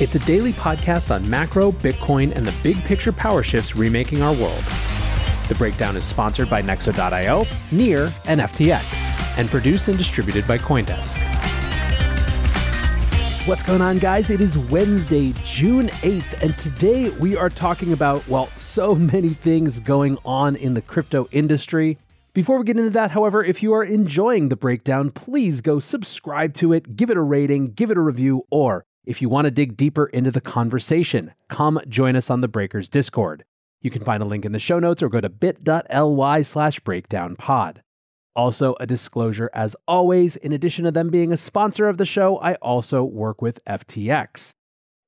It's a daily podcast on macro, Bitcoin, and the big picture power shifts remaking our world. The breakdown is sponsored by Nexo.io, Near, and FTX, and produced and distributed by Coindesk. What's going on, guys? It is Wednesday, June 8th, and today we are talking about, well, so many things going on in the crypto industry. Before we get into that, however, if you are enjoying the breakdown, please go subscribe to it, give it a rating, give it a review, or if you want to dig deeper into the conversation, come join us on the Breakers Discord. You can find a link in the show notes or go to bit.ly slash breakdownpod. Also, a disclosure as always, in addition to them being a sponsor of the show, I also work with FTX.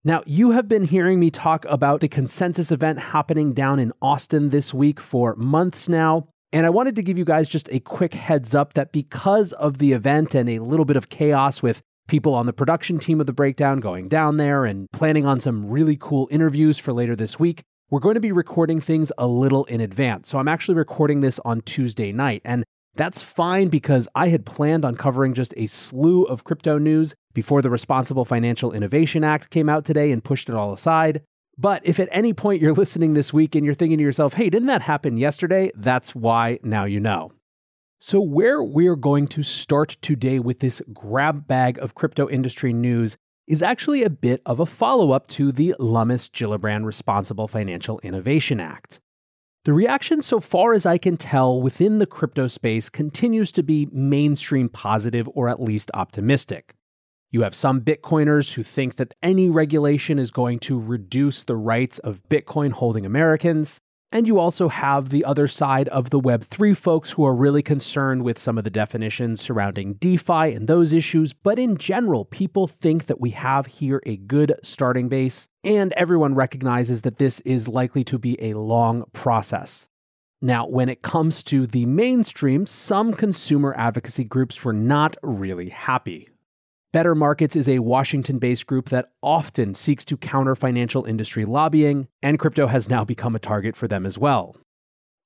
Now, you have been hearing me talk about the consensus event happening down in Austin this week for months now. And I wanted to give you guys just a quick heads up that because of the event and a little bit of chaos with people on the production team of the breakdown going down there and planning on some really cool interviews for later this week, we're going to be recording things a little in advance. So I'm actually recording this on Tuesday night. And that's fine because I had planned on covering just a slew of crypto news before the Responsible Financial Innovation Act came out today and pushed it all aside. But if at any point you're listening this week and you're thinking to yourself, hey, didn't that happen yesterday? That's why now you know. So, where we're going to start today with this grab bag of crypto industry news is actually a bit of a follow up to the Lummis Gillibrand Responsible Financial Innovation Act. The reaction, so far as I can tell, within the crypto space continues to be mainstream positive or at least optimistic. You have some Bitcoiners who think that any regulation is going to reduce the rights of Bitcoin holding Americans. And you also have the other side of the Web3 folks who are really concerned with some of the definitions surrounding DeFi and those issues. But in general, people think that we have here a good starting base, and everyone recognizes that this is likely to be a long process. Now, when it comes to the mainstream, some consumer advocacy groups were not really happy. Better Markets is a Washington based group that often seeks to counter financial industry lobbying, and crypto has now become a target for them as well.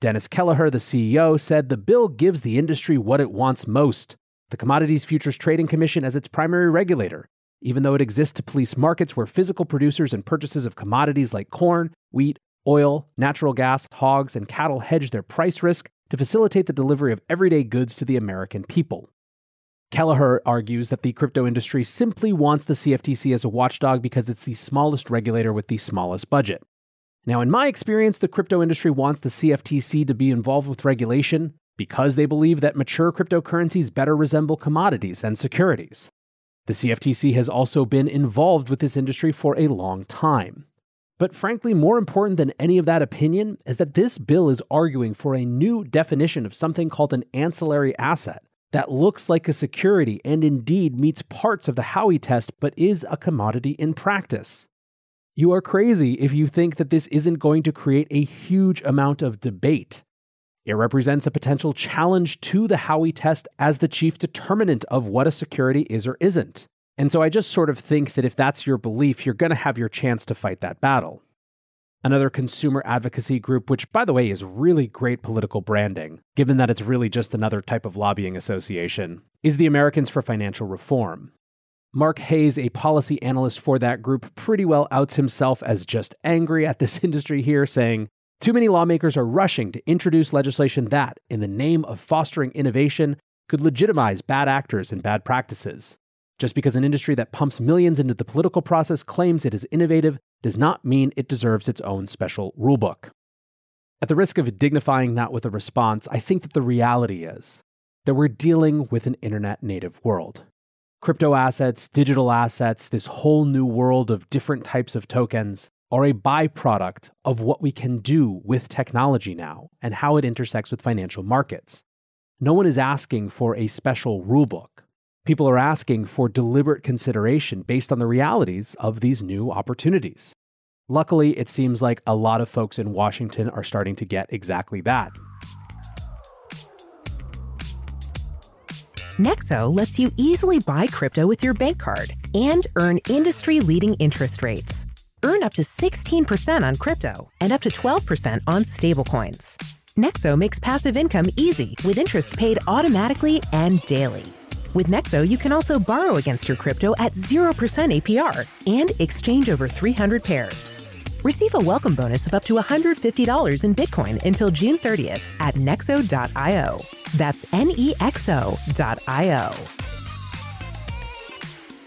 Dennis Kelleher, the CEO, said the bill gives the industry what it wants most the Commodities Futures Trading Commission as its primary regulator, even though it exists to police markets where physical producers and purchases of commodities like corn, wheat, oil, natural gas, hogs, and cattle hedge their price risk to facilitate the delivery of everyday goods to the American people. Kelleher argues that the crypto industry simply wants the CFTC as a watchdog because it's the smallest regulator with the smallest budget. Now, in my experience, the crypto industry wants the CFTC to be involved with regulation because they believe that mature cryptocurrencies better resemble commodities than securities. The CFTC has also been involved with this industry for a long time. But frankly, more important than any of that opinion is that this bill is arguing for a new definition of something called an ancillary asset, that looks like a security and indeed meets parts of the Howey test but is a commodity in practice. You are crazy if you think that this isn't going to create a huge amount of debate. It represents a potential challenge to the Howey test as the chief determinant of what a security is or isn't. And so I just sort of think that if that's your belief, you're going to have your chance to fight that battle. Another consumer advocacy group, which, by the way, is really great political branding, given that it's really just another type of lobbying association, is the Americans for Financial Reform. Mark Hays, a policy analyst for that group, pretty well outs himself as just angry at this industry here, saying, Too many lawmakers are rushing to introduce legislation that, in the name of fostering innovation, could legitimize bad actors and bad practices. Just because an industry that pumps millions into the political process claims it is innovative does not mean it deserves its own special rulebook. At the risk of dignifying that with a response, I think that the reality is that we're dealing with an internet native world. Crypto assets, digital assets, this whole new world of different types of tokens are a byproduct of what we can do with technology now and how it intersects with financial markets. No one is asking for a special rulebook. People are asking for deliberate consideration based on the realities of these new opportunities. Luckily, it seems like a lot of folks in Washington are starting to get exactly that. Nexo lets you easily buy crypto with your bank card and earn industry leading interest rates. Earn up to 16% on crypto and up to 12% on stablecoins. Nexo makes passive income easy with interest paid automatically and daily. With Nexo, you can also borrow against your crypto at 0% APR and exchange over 300 pairs. Receive a welcome bonus of up to $150 in Bitcoin until June 30th at nexo.io. That's N E X O.io.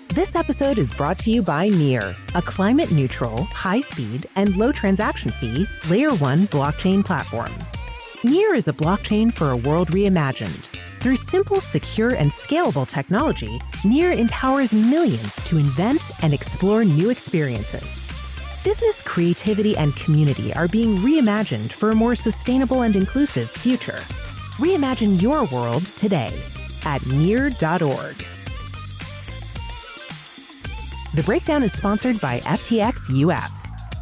This episode is brought to you by Near, a climate neutral, high speed, and low transaction fee Layer 1 blockchain platform. Near is a blockchain for a world reimagined through simple, secure, and scalable technology, Near empowers millions to invent and explore new experiences. Business creativity and community are being reimagined for a more sustainable and inclusive future. Reimagine your world today at near.org. The breakdown is sponsored by FTX US.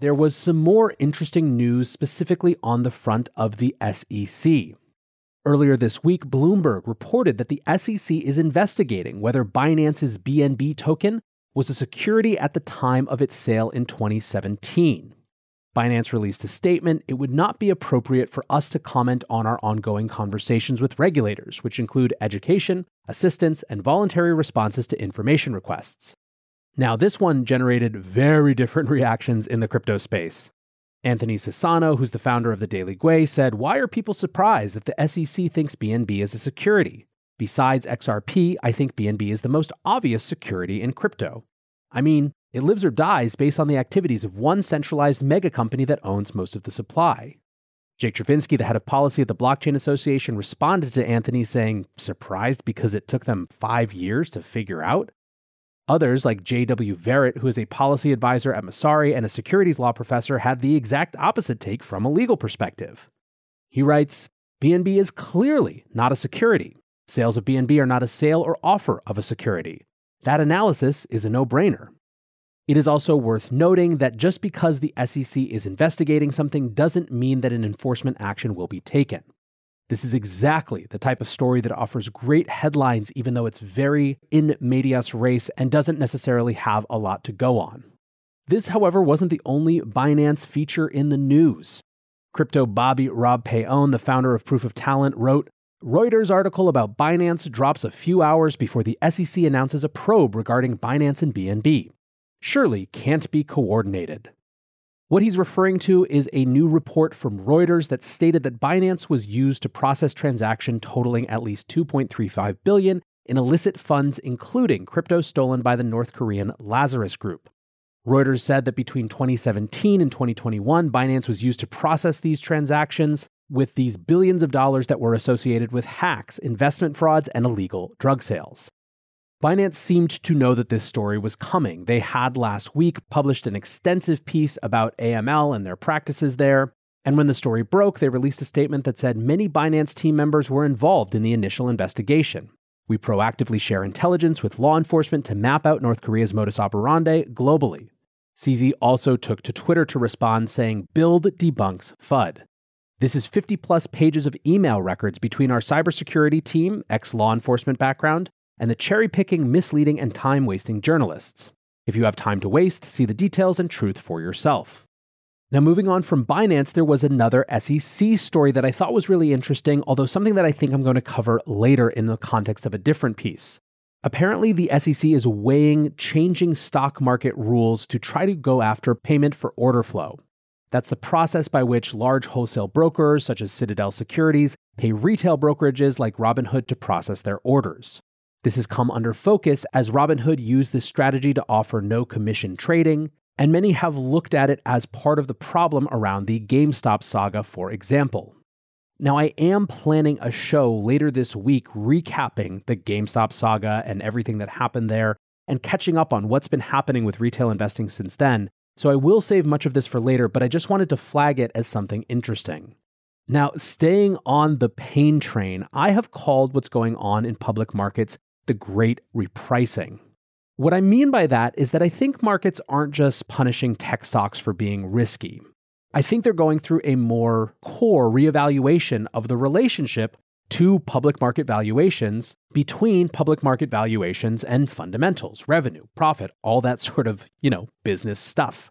There was some more interesting news specifically on the front of the SEC. Earlier this week, Bloomberg reported that the SEC is investigating whether Binance's BNB token was a security at the time of its sale in 2017. Binance released a statement it would not be appropriate for us to comment on our ongoing conversations with regulators, which include education, assistance, and voluntary responses to information requests. Now, this one generated very different reactions in the crypto space. Anthony Sassano, who's the founder of the Daily Gwei, said, Why are people surprised that the SEC thinks BNB is a security? Besides XRP, I think BNB is the most obvious security in crypto. I mean, it lives or dies based on the activities of one centralized mega company that owns most of the supply. Jake Chervinsky, the head of policy at the Blockchain Association, responded to Anthony saying, surprised because it took them five years to figure out? Others, like J.W. Verret, who is a policy advisor at Messari and a securities law professor, had the exact opposite take from a legal perspective. He writes BNB is clearly not a security. Sales of BNB are not a sale or offer of a security. That analysis is a no brainer. It is also worth noting that just because the SEC is investigating something doesn't mean that an enforcement action will be taken. This is exactly the type of story that offers great headlines, even though it's very in medias res and doesn't necessarily have a lot to go on. This, however, wasn't the only Binance feature in the news. Crypto Bobby Rob Paone, the founder of Proof of Talent, wrote Reuters article about Binance drops a few hours before the SEC announces a probe regarding Binance and BNB. Surely can't be coordinated. What he's referring to is a new report from Reuters that stated that Binance was used to process transaction totaling at least 2.35 billion in illicit funds including crypto stolen by the North Korean Lazarus Group. Reuters said that between 2017 and 2021 Binance was used to process these transactions with these billions of dollars that were associated with hacks, investment frauds, and illegal drug sales. Binance seemed to know that this story was coming. They had last week published an extensive piece about AML and their practices there. And when the story broke, they released a statement that said many Binance team members were involved in the initial investigation. We proactively share intelligence with law enforcement to map out North Korea's modus operandi globally. CZ also took to Twitter to respond saying, Build debunks FUD. This is 50 plus pages of email records between our cybersecurity team, ex law enforcement background, and the cherry picking, misleading, and time wasting journalists. If you have time to waste, see the details and truth for yourself. Now, moving on from Binance, there was another SEC story that I thought was really interesting, although something that I think I'm going to cover later in the context of a different piece. Apparently, the SEC is weighing changing stock market rules to try to go after payment for order flow. That's the process by which large wholesale brokers, such as Citadel Securities, pay retail brokerages like Robinhood to process their orders. This has come under focus as Robinhood used this strategy to offer no commission trading, and many have looked at it as part of the problem around the GameStop saga, for example. Now, I am planning a show later this week recapping the GameStop saga and everything that happened there and catching up on what's been happening with retail investing since then. So I will save much of this for later, but I just wanted to flag it as something interesting. Now, staying on the pain train, I have called what's going on in public markets the great repricing. What I mean by that is that I think markets aren't just punishing tech stocks for being risky. I think they're going through a more core reevaluation of the relationship to public market valuations between public market valuations and fundamentals, revenue, profit, all that sort of, you know, business stuff.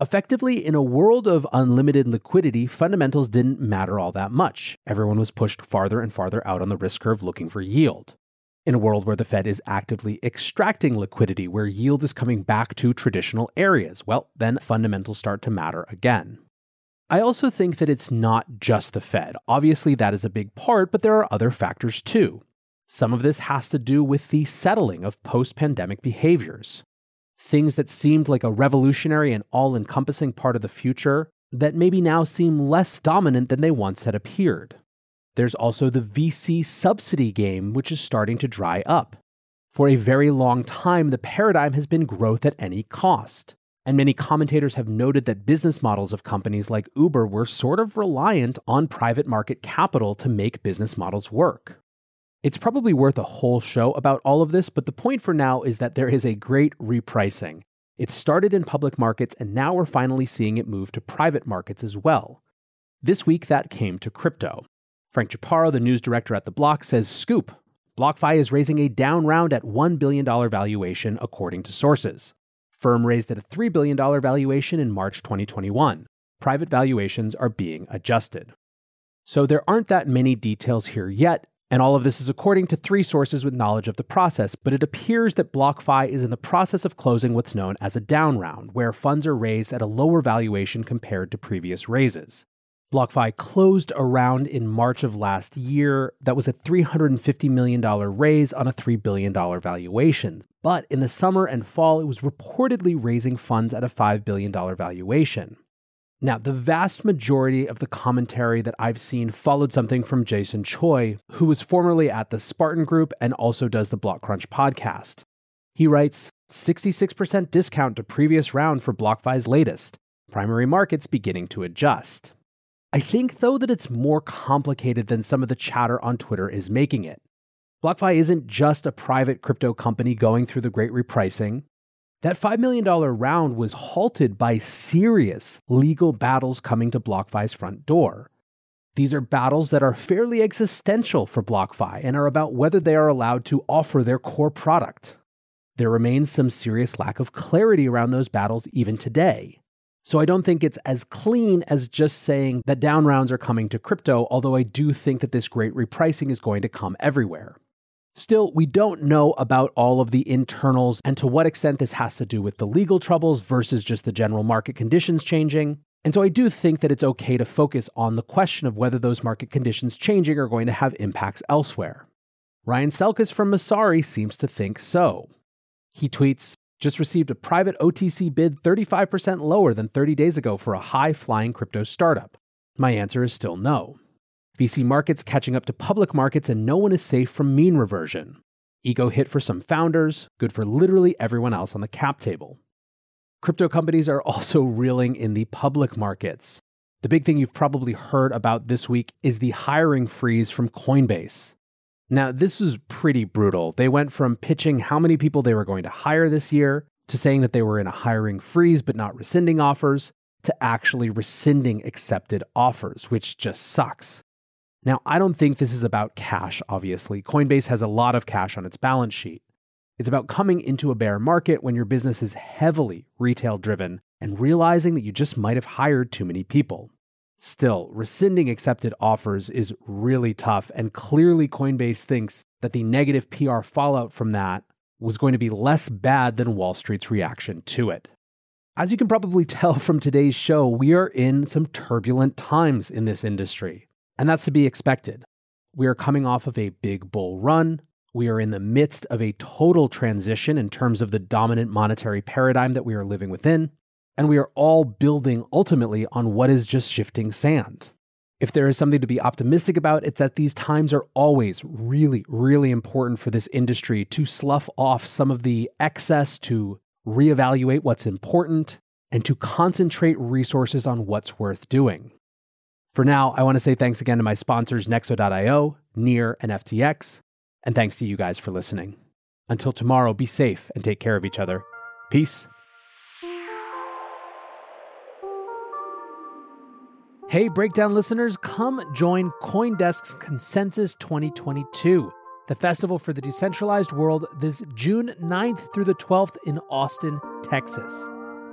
Effectively, in a world of unlimited liquidity, fundamentals didn't matter all that much. Everyone was pushed farther and farther out on the risk curve looking for yield in a world where the Fed is actively extracting liquidity, where yield is coming back to traditional areas, well, then fundamentals start to matter again. I also think that it's not just the Fed. Obviously, that is a big part, but there are other factors too. Some of this has to do with the settling of post pandemic behaviors. Things that seemed like a revolutionary and all encompassing part of the future that maybe now seem less dominant than they once had appeared. There's also the VC subsidy game, which is starting to dry up. For a very long time, the paradigm has been growth at any cost. And many commentators have noted that business models of companies like Uber were sort of reliant on private market capital to make business models work. It's probably worth a whole show about all of this, but the point for now is that there is a great repricing. It started in public markets, and now we're finally seeing it move to private markets as well. This week, that came to crypto. Frank Chaparro, the news director at The Block, says Scoop, BlockFi is raising a down round at $1 billion valuation, according to sources. Firm raised at a $3 billion valuation in March 2021. Private valuations are being adjusted. So there aren't that many details here yet, and all of this is according to three sources with knowledge of the process, but it appears that BlockFi is in the process of closing what's known as a down round, where funds are raised at a lower valuation compared to previous raises. BlockFi closed a round in March of last year that was a $350 million raise on a $3 billion valuation. But in the summer and fall, it was reportedly raising funds at a $5 billion valuation. Now, the vast majority of the commentary that I've seen followed something from Jason Choi, who was formerly at the Spartan Group and also does the BlockCrunch podcast. He writes 66% discount to previous round for BlockFi's latest, primary markets beginning to adjust. I think, though, that it's more complicated than some of the chatter on Twitter is making it. BlockFi isn't just a private crypto company going through the great repricing. That $5 million round was halted by serious legal battles coming to BlockFi's front door. These are battles that are fairly existential for BlockFi and are about whether they are allowed to offer their core product. There remains some serious lack of clarity around those battles even today. So I don't think it's as clean as just saying that down rounds are coming to crypto, although I do think that this great repricing is going to come everywhere. Still, we don't know about all of the internals and to what extent this has to do with the legal troubles versus just the general market conditions changing. And so I do think that it's okay to focus on the question of whether those market conditions changing are going to have impacts elsewhere. Ryan Selkis from Messari seems to think so. He tweets, just received a private OTC bid 35% lower than 30 days ago for a high flying crypto startup. My answer is still no. VC markets catching up to public markets and no one is safe from mean reversion. Ego hit for some founders, good for literally everyone else on the cap table. Crypto companies are also reeling in the public markets. The big thing you've probably heard about this week is the hiring freeze from Coinbase. Now, this was pretty brutal. They went from pitching how many people they were going to hire this year to saying that they were in a hiring freeze but not rescinding offers to actually rescinding accepted offers, which just sucks. Now, I don't think this is about cash, obviously. Coinbase has a lot of cash on its balance sheet. It's about coming into a bear market when your business is heavily retail driven and realizing that you just might have hired too many people. Still, rescinding accepted offers is really tough, and clearly Coinbase thinks that the negative PR fallout from that was going to be less bad than Wall Street's reaction to it. As you can probably tell from today's show, we are in some turbulent times in this industry, and that's to be expected. We are coming off of a big bull run, we are in the midst of a total transition in terms of the dominant monetary paradigm that we are living within, and we are all building ultimately on what is just shifting sand. If there is something to be optimistic about, it's that these times are always really, really important for this industry to slough off some of the excess, to reevaluate what's important, and to concentrate resources on what's worth doing. For now, I want to say thanks again to my sponsors Nexo.io, Near, and FTX. And thanks to you guys for listening. Until tomorrow, be safe and take care of each other. Peace. Hey, Breakdown listeners, come join Coindesk's Consensus 2022, the festival for the decentralized world, this June 9th through the 12th in Austin, Texas.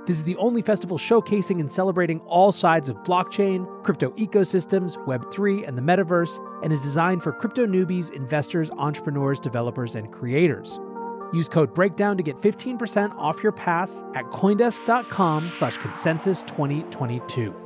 This is the only festival showcasing and celebrating all sides of blockchain, crypto ecosystems, Web3, and the metaverse, and is designed for crypto newbies, investors, entrepreneurs, developers, and creators. Use code BREAKDOWN to get 15% off your pass at Coindesk.com slash consensus 2022.